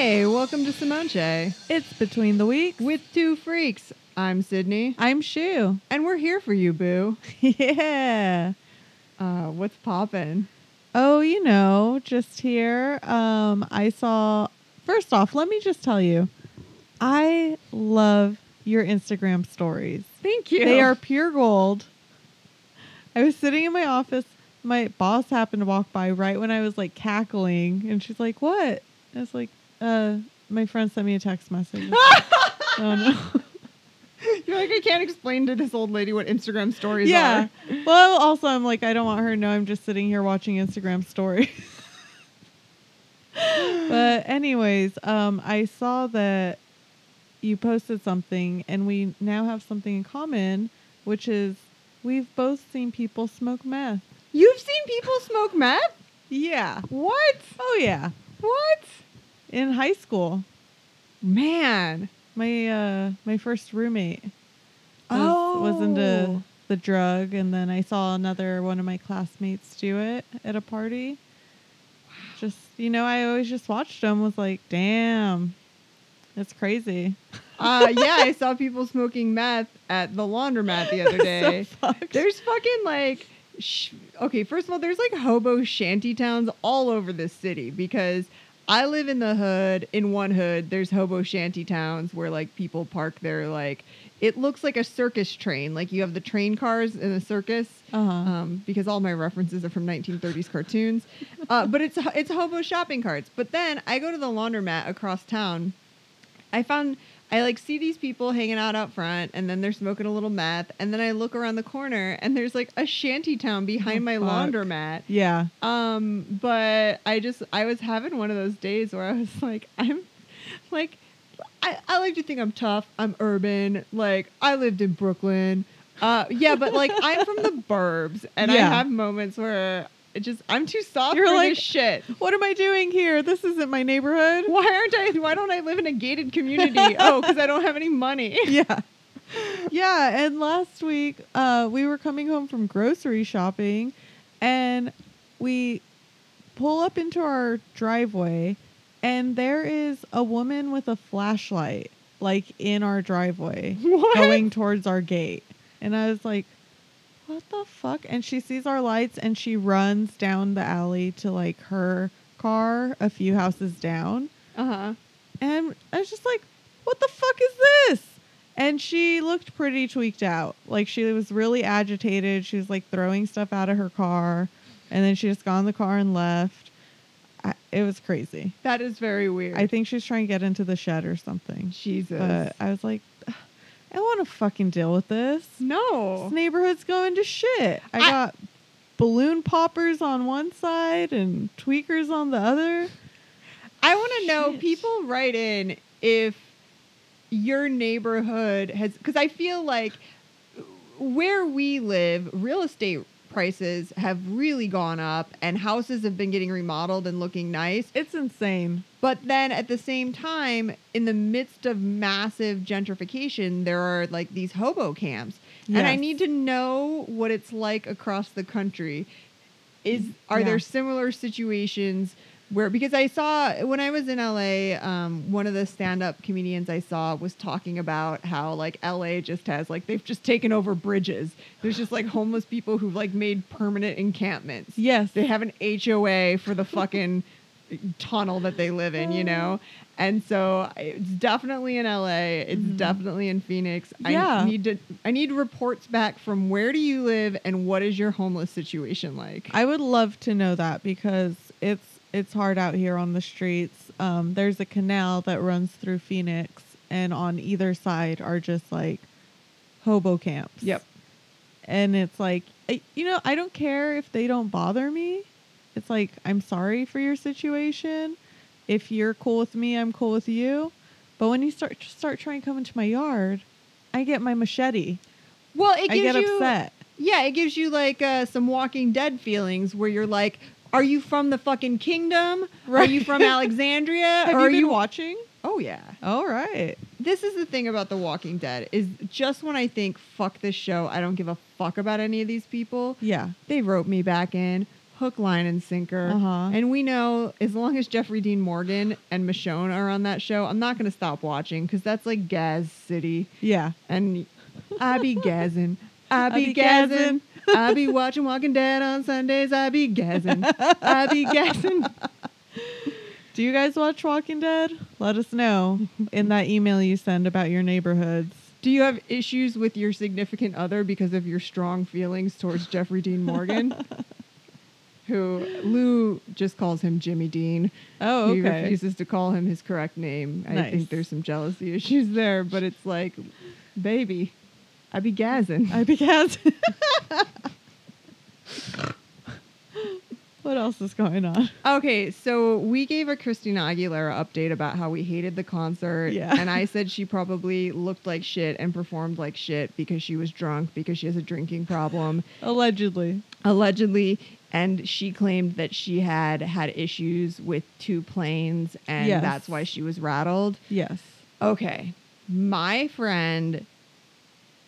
Hey, welcome to Simonche It's between the weeks. with two freaks. I'm Sydney, I'm Shu. and we're here for you, Boo. yeah. Uh, what's poppin'? Oh, you know, just here. Um, I saw. First off, let me just tell you, I love your Instagram stories. Thank you. They are pure gold. I was sitting in my office. My boss happened to walk by right when I was like cackling, and she's like, "What?" I was like, "Uh, my friend sent me a text message." oh no. You're like, I can't explain to this old lady what Instagram stories yeah. are. Well, also, I'm like, I don't want her to know I'm just sitting here watching Instagram stories. but anyways, um, I saw that you posted something, and we now have something in common, which is we've both seen people smoke meth. You've seen people smoke meth? Yeah. What? Oh yeah. What? In high school, Man. my uh, my first roommate was, was into Oh. the drug, and then I saw another one of my classmates do it at a party. Just you know, I always just watched them. Was like, damn, that's crazy. Uh, yeah, I saw people smoking meth at the laundromat the other day. So. There's fucking like, sh- okay, first of all, there's like hobo shanty towns all over this city because I live in the hood. In one hood, there's hobo shanty towns where like people park their like, it looks like a circus train. Like you have the train cars in a circus. Uh-huh. Um, because all my references are from 1930s cartoons, uh, but it's it's hobo shopping carts. But then I go to the laundromat across town. I found I like see these people hanging out out front, and then they're smoking a little meth, and then I look around the corner, and there's like a shanty town behind Oh, my fuck. laundromat. yeah. Um, but I just I was having one of those days where I was like, I'm like, I, I like to think I'm tough. I'm urban. Like I lived in Brooklyn. Uh, yeah, but like I'm from the burbs, and I have moments where it just I'm too soft You're for like- this shit. What am I doing here? This isn't my neighborhood. Why aren't I? Why don't I live in a gated community? oh, because I don't have any money. yeah. Yeah, and last week uh, we were coming home from grocery shopping and we pull up into our driveway and there is a woman with a flashlight like in our driveway What? going towards our gate. And I was like, what the fuck? And she sees our lights and she runs down the alley to like her car a few houses down. Uh huh. And I was just like, what the fuck is this? And she looked pretty tweaked out. Like she was really agitated. She was like throwing stuff out of her car. And then she just got in the car and left. I, it was crazy. That is very weird. I think she's trying to get into the shed or something. Jesus. But I was like, "Ugh, I don't want to fucking deal with this. no. This neighborhood's going to shit. I, I- got balloon poppers on one side and tweakers on the other. I want to know. People write in if your neighborhood has because I feel like where we live, real estate prices have really gone up, and houses have been getting remodeled and looking nice. It's insane. But then at the same time, in the midst of massive gentrification, there are like these hobo camps. And I need to know what it's like across the country. Is are Yeah. there similar situations where because I saw when I was in LA, um, one of the stand-up comedians I saw was talking about how like LA just has like they've just taken over bridges. There's just like homeless people who've like made permanent encampments. Yes. They have an HOA for the fucking tunnel that they live in, you know? And so it's definitely in LA. It's Mhm. definitely in Phoenix. Yeah. I need to I need reports back from where do you live and what is your homeless situation like? I would love to know that because it's it's hard out here on the streets. Um, there's a canal that runs through Phoenix, and on either side are just like hobo camps. Yep. And it's like, I, you know, I don't care if they don't bother me. It's like I'm sorry for your situation. If you're cool with me, I'm cool with you. But when you start start trying to come into my yard, I get my machete. Well, it I gives get you upset. Yeah, it gives you like uh, some Walking Dead feelings where you're like, are you from the fucking kingdom? Are you from Alexandria? Have or you are been you watching? Oh yeah. All right. This is the thing about The Walking Dead is just when I think fuck this show, I don't give a fuck about any of these people. Yeah. They wrote me back in. hook, line, and sinker. Uh-huh. And we know as long as Jeffrey Dean Morgan and Michonne are on that show, I'm not going to stop watching because that's like Gaz City. Yeah. And I be gazzing. I I be be gazzing. gazzing. I be watching Walking Dead on Sundays. I be gazzing. I be gazzing. Do you guys watch Walking Dead? Let us know in that email you send about your neighborhoods. Do you have issues with your significant other because of your strong feelings towards Jeffrey Dean Morgan? Who Lou just calls him Jimmy Dean. Oh, He refuses to call him his correct name. I think there's some jealousy issues there, but it's like, baby, I be gazzing. I because. what else is going on? Okay, so we gave a Christina Aguilera update about how we hated the concert. Yeah. And I said she probably looked like shit and performed like shit because she was drunk, because she has a drinking problem, Allegedly. allegedly. And she claimed that she had had issues with two planes and Yes. that's why she was rattled. Yes. Okay. My friend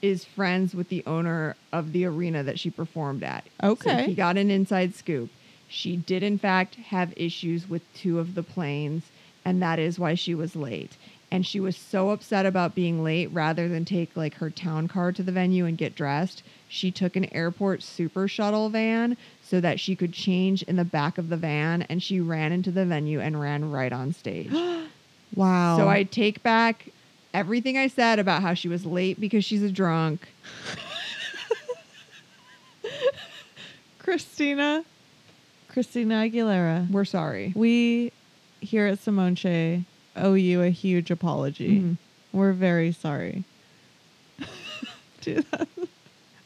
is friends with the owner of the arena that she performed at. So Okay. he got an inside scoop. She did, in fact, have issues with two of the planes, and that is why she was late. And she was so upset about being late rather than take like her town car to the venue and get dressed. She took an airport super shuttle van so that she could change in the back of the van and she ran into the venue and ran right on stage. Wow. So I take back everything I said about how she was late because she's a drunk. Christina. Christina Aguilera. We're sorry. We here at Simone Shea owe you a huge apology. Mhm. We're very sorry. Do that.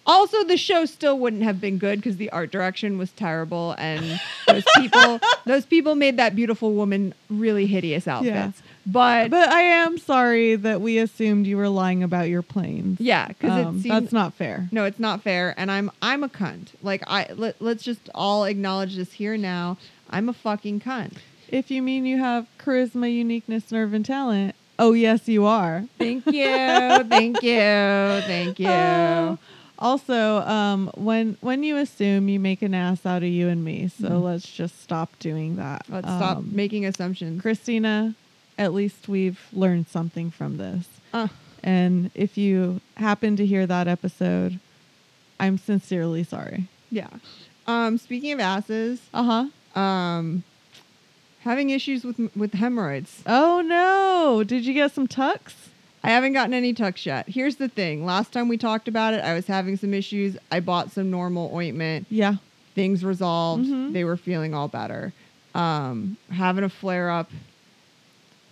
Also, the show still wouldn't have been good because the art direction was terrible, and those people, those people made that beautiful woman really hideous outfits. But, But I am sorry that we assumed you were lying about your planes. yeah, because Um, that's not fair. no, it's not fair, and I'm I'm a cunt. Like I let, let's just all acknowledge this here now. I'm a fucking cunt. If you mean you have charisma, uniqueness, nerve, and talent, oh yes, you are. Thank you, thank you, thank you. Oh. Also, um, when when you assume, you make an ass out of you and me. So Mhm. let's just stop doing that. Let's stop Um, making assumptions. Christina, at least we've learned something from this. Uh, And if you happen to hear that episode, I'm sincerely sorry. yeah. Um, speaking of asses, Uh huh. um, having issues with with hemorrhoids. Oh no! Did you get some tucks? I haven't gotten any tucks yet. Here's the thing. Last time we talked about it, I was having some issues. I bought some normal ointment. Yeah. Things resolved. Mhm. They were feeling all better. Um, having a flare up.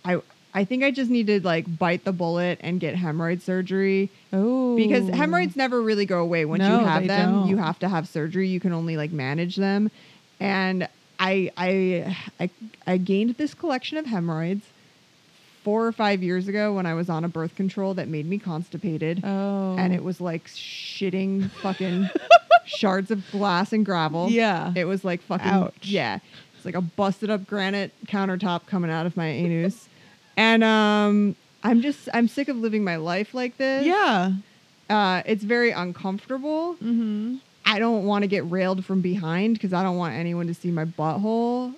I I think I just need to like bite the bullet and get hemorrhoid surgery Oh. because hemorrhoids never really go away once No, you have them. don't. You have to have surgery. You can only like manage them. And I I I I gained this collection of hemorrhoids four or five years ago when I was on a birth control that made me constipated. Oh. And it was like shitting fucking shards of glass and gravel. Yeah. It was like fucking Ouch. yeah. It's like a busted up granite countertop coming out of my anus. And um I'm just I'm sick of living my life like this. yeah. Uh it's very uncomfortable. Mm-hmm. I don't want to get railed from behind because I don't want anyone to see my butthole.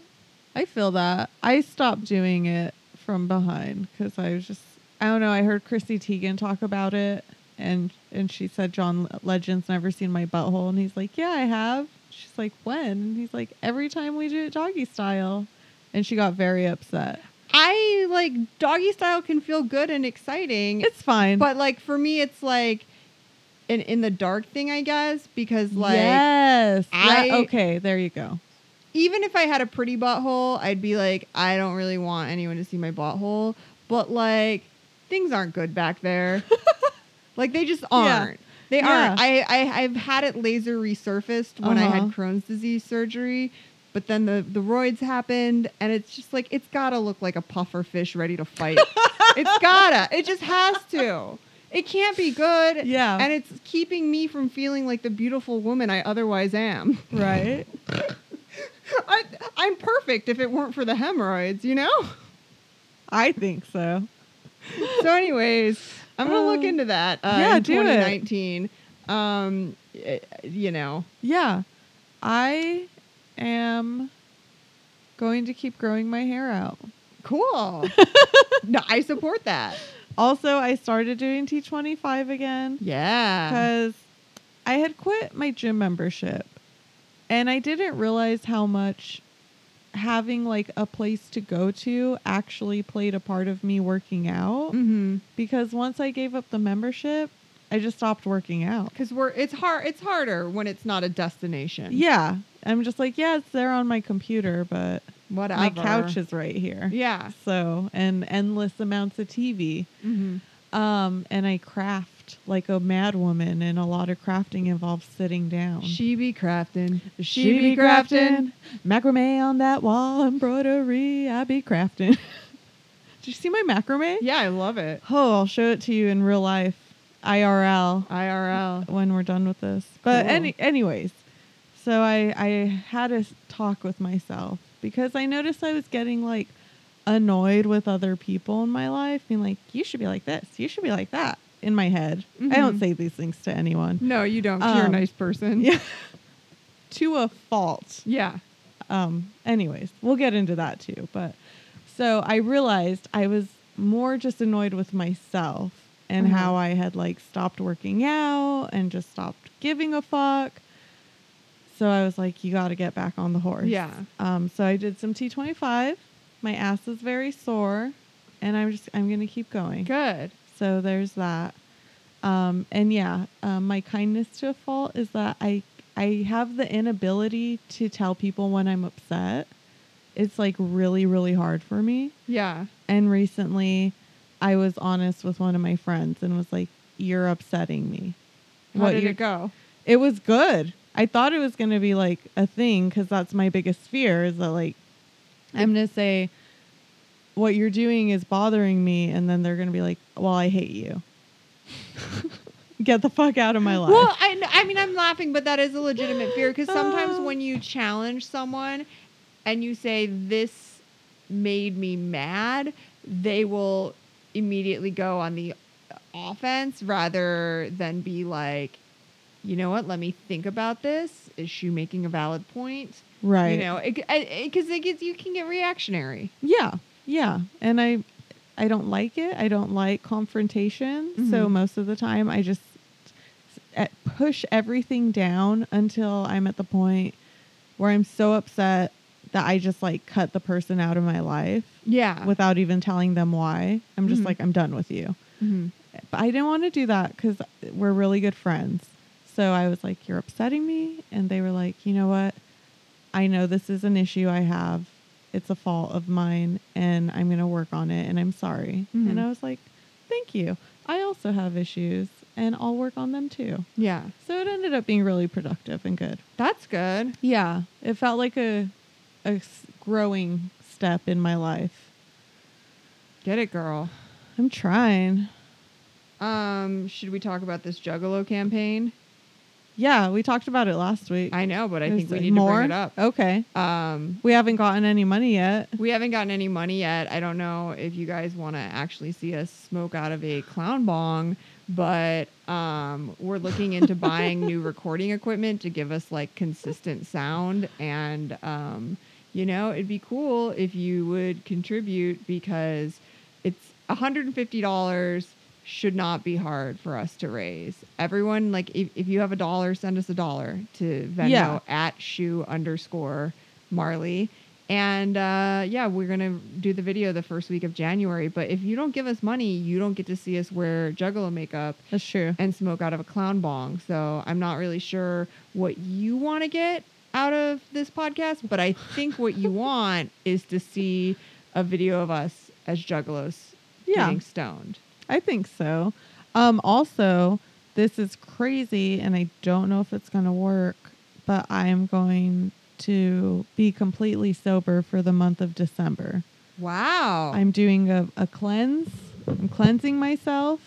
I feel that. I stopped doing it from behind because I was just I don't know. I heard Chrissy Teigen talk about it, and and she said John Legend's never seen my butthole, and he's like, yeah, I have. She's like, when? And he's like, every time we do it doggy style, and she got very upset. I like doggy style can feel good and exciting. It's fine, but like for me it's like an in the dark thing, I guess, because like yes, I- Yeah, okay, there you go. Even if I had a pretty butthole, I'd be like, I don't really want anyone to see my butthole. But like, things aren't good back there. like they just aren't. They Yeah. aren't. I, I I've had it laser resurfaced when I had Uh-huh. Crohn's disease surgery, but then the the roids happened, and it's just like it's gotta look like a puffer fish ready to fight. it's gotta. It just has to. It can't be good. Yeah. And it's keeping me from feeling like the beautiful woman I otherwise am. Right? I, I'm perfect if it weren't for the hemorrhoids, you know? I think so. So, anyways, I'm going to look Uh, into that uh, yeah, in do it. 2019. Um, eh, you know, Yeah. I am going to keep growing my hair out. Cool. no, I support that. Also, I started doing T25 again Yeah. because I had quit my gym membership and I didn't realize how much having like a place to go to actually played a part of me working out Mm-hmm. because once I gave up the membership, I just stopped working out. Because we're it's hard. It's harder when it's not a destination. Yeah. I'm just like, yeah, it's there on my computer, but Whatever. my couch is right here. Yeah. So, and endless amounts of TV. Mm-hmm. Um, and I craft like a mad woman, and a lot of crafting involves sitting down. She be crafting. She be crafting macrame on that wall, embroidery. I be crafting. Did you see my macrame? Yeah, I love it. Oh, I'll show it to you in real life, IRL, IRL. when we're done with this. But Cool. any, anyways, so I I had a talk with myself because I noticed I was getting like annoyed with other people in my life, being like, "You should be like this. You should be like that." In my head, I don't Mhm. say these things to anyone. No, you don't. 'cause you're a Um, nice person. Yeah. to a fault. Yeah. Um, anyways, we'll get into that too. But so I realized I was more just annoyed with myself and Uh-huh. how I had like stopped working out and just stopped giving a fuck. So I was like, you got to get back on the horse. Yeah. Um, so I did some T25. My ass is very sore, and I'm just I'm gonna keep going. Good. So there's that. Um, and yeah, um, my kindness to a fault is that I I have the inability to tell people when I'm upset. It's like really really hard for me. Yeah. And recently, I was honest with one of my friends and was like, "You're upsetting me." How What did it go? It was good. I thought it was going to be like a thing because that's my biggest fear is that like I'm going to say what you're doing is bothering me and then they're going to be like, "Well, I hate you." Get the fuck out of my life. Well, I, I mean, I'm laughing, but that is a legitimate fear because sometimes Uh. when you challenge someone and you say, This made me mad, they will immediately go on the offense rather than be like, You know what? Let me think about this. Is she making a valid point? right. You know, because it, gets you can get reactionary. Yeah. Yeah. And I I don't like it. I don't like confrontation. So Mhm. most of the time I just push everything down until I'm at the point where I'm so upset that I just like cut the person out of my life Yeah. without even telling them why. I'm just Mhm. like I'm done with you. Mhm. But I didn't want to do that cuz we're really good friends. So I was like you're upsetting me and they were like, "You know what? I know this is an issue I have. It's a fault of mine and I'm going to work on it and I'm sorry. Mhm. And I was like, thank you. I also have issues and I'll work on them too. Yeah. So it ended up being really productive and good. That's good. Yeah. It felt like a, a growing step in my life. Get it, girl. I'm trying. Um, should we talk about this Juggalo campaign? Yeah, we talked about it last week. I know, but I Is think we need more? to bring it up. Okay. Um, We haven't gotten any money yet. we haven't gotten any money yet. I don't know if you guys want to actually see us smoke out of a clown bong, but um, we're looking into buying new recording equipment to give us like consistent sound. And, um, you know, it'd be cool if you would contribute because it's $150 should not be hard for us to raise. Everyone, like, if, if you have a dollar, send us a dollar to Venmo Yeah. at shoe underscore Marley. And uh, yeah, we're going to do the video the first week of January. But if you don't give us money, you don't get to see us wear juggalo makeup That's true. and smoke out of a clown bong. So I'm not really sure what you want to get out of this podcast, but I think what you want is to see a video of us as juggalos Yeah. getting stoned. I think so. Um, also, this is crazy, and I don't know if it's going to work, but I am going to be completely sober for the month of December. Wow. I'm doing a, a cleanse. I'm cleansing myself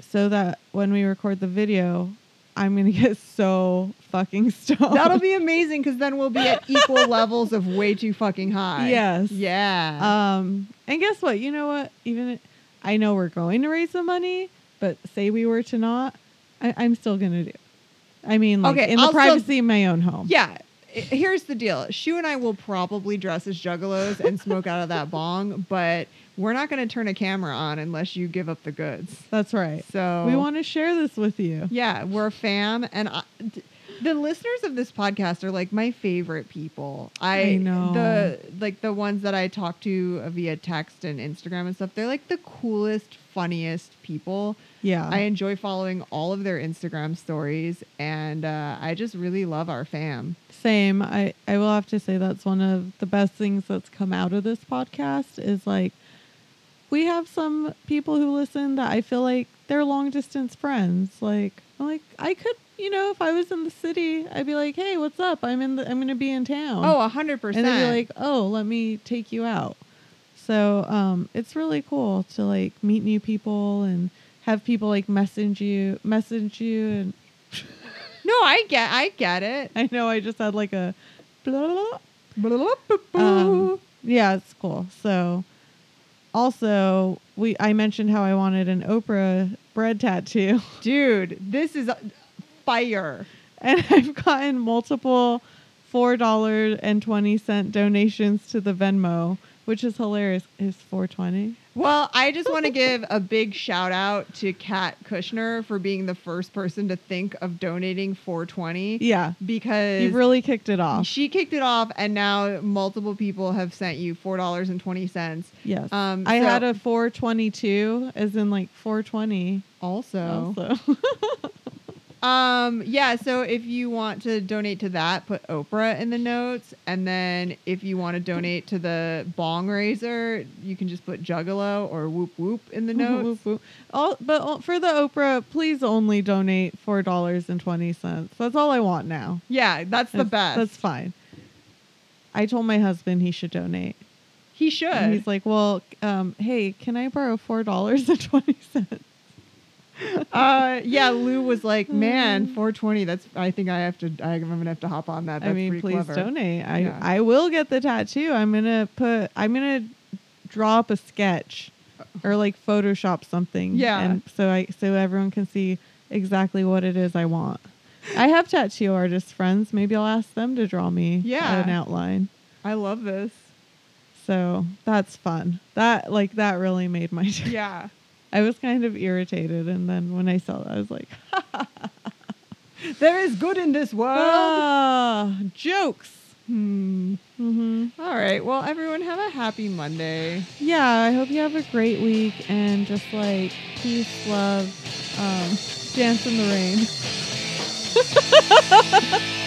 so that when we record the video, I'm going to get so fucking stoned. That'll be amazing because then we'll be at equal levels of way too fucking high. Yes. Yeah. Um, and guess what? You know what? Even I know we're going to raise some money, but say we were to not, I, I'm still gonna do. I mean, like Okay, in the privacy of my own home. yeah. here's the deal. Shu and I will probably dress as juggalos and smoke out of that bong, but we're not going to turn a camera on unless you give up the goods. That's right. So We want to share this with you. Yeah, we're a fam, and I, the listeners of this podcast are like my favorite people. I, I know. the like the ones that I talk to via text and Instagram and stuff. They're like the coolest, funniest people. Yeah. I enjoy following all of their Instagram stories, and uh, I just really love our fam. Same. I, I will have to say that's one of the best things that's come out of this podcast is like we have some people who listen that I feel like they're long distance friends. Like I'm like I could you know, if I was in the city, I'd be like, Hey, what's up? I'm in the I'm gonna be in town. Oh, a hundred and they'd be percent. like, Oh, let me take you out. So um it's really cool to like meet new people and have people like message you message you and No, I get, I get it. I know I just had like a blah, um, yeah, it's cool. So also we I mentioned how I wanted an Oprah bread tattoo Dude, this is fire. and I've gotten multiple four dollar and twenty cent donations to the Venmo, which is hilarious. Is four twenty? Well, I just want to give a big shout out to Kat Kushner for being the first person to think of donating 420 Yeah. because You've really kicked it off. she kicked it off and now multiple people have sent you $4.20. Yes. Um, I so- had a four twenty two as in like four twenty Also, also. Um, yeah, so if you want to donate to that, put Oprah in the notes. And then if you want to donate to the bong raiser, you can just put Juggalo or Whoop Whoop in the notes. Whoop, whoop, All, but all, for the Oprah, please only donate $4.20. That's all I want now. Yeah, that's the that's, best. That's fine. I told my husband he should donate. He should. And he's like, well, um, hey, can I borrow $4.20? Uh, yeah, Lou was like, "Man, 420. That's. I think I have to. I'm gonna have to hop on that. That's I mean, please clever." donate. I Yeah. I will get the tattoo. I'm gonna put. I'm gonna draw up a sketch, or like Photoshop something. Yeah. And so I so everyone can see exactly what it is I want. I have tattoo artist friends. Maybe I'll ask them to draw me Yeah. an outline. I love this. So that's fun. That like that really made my day. Yeah. I was kind of irritated, and then when I saw that, I was like, There is good in this world. ah, jokes. Hmm. hmm All right. Well, everyone, have a happy Monday. Yeah, I hope you have a great week and just like peace, love, um, dance in the rain.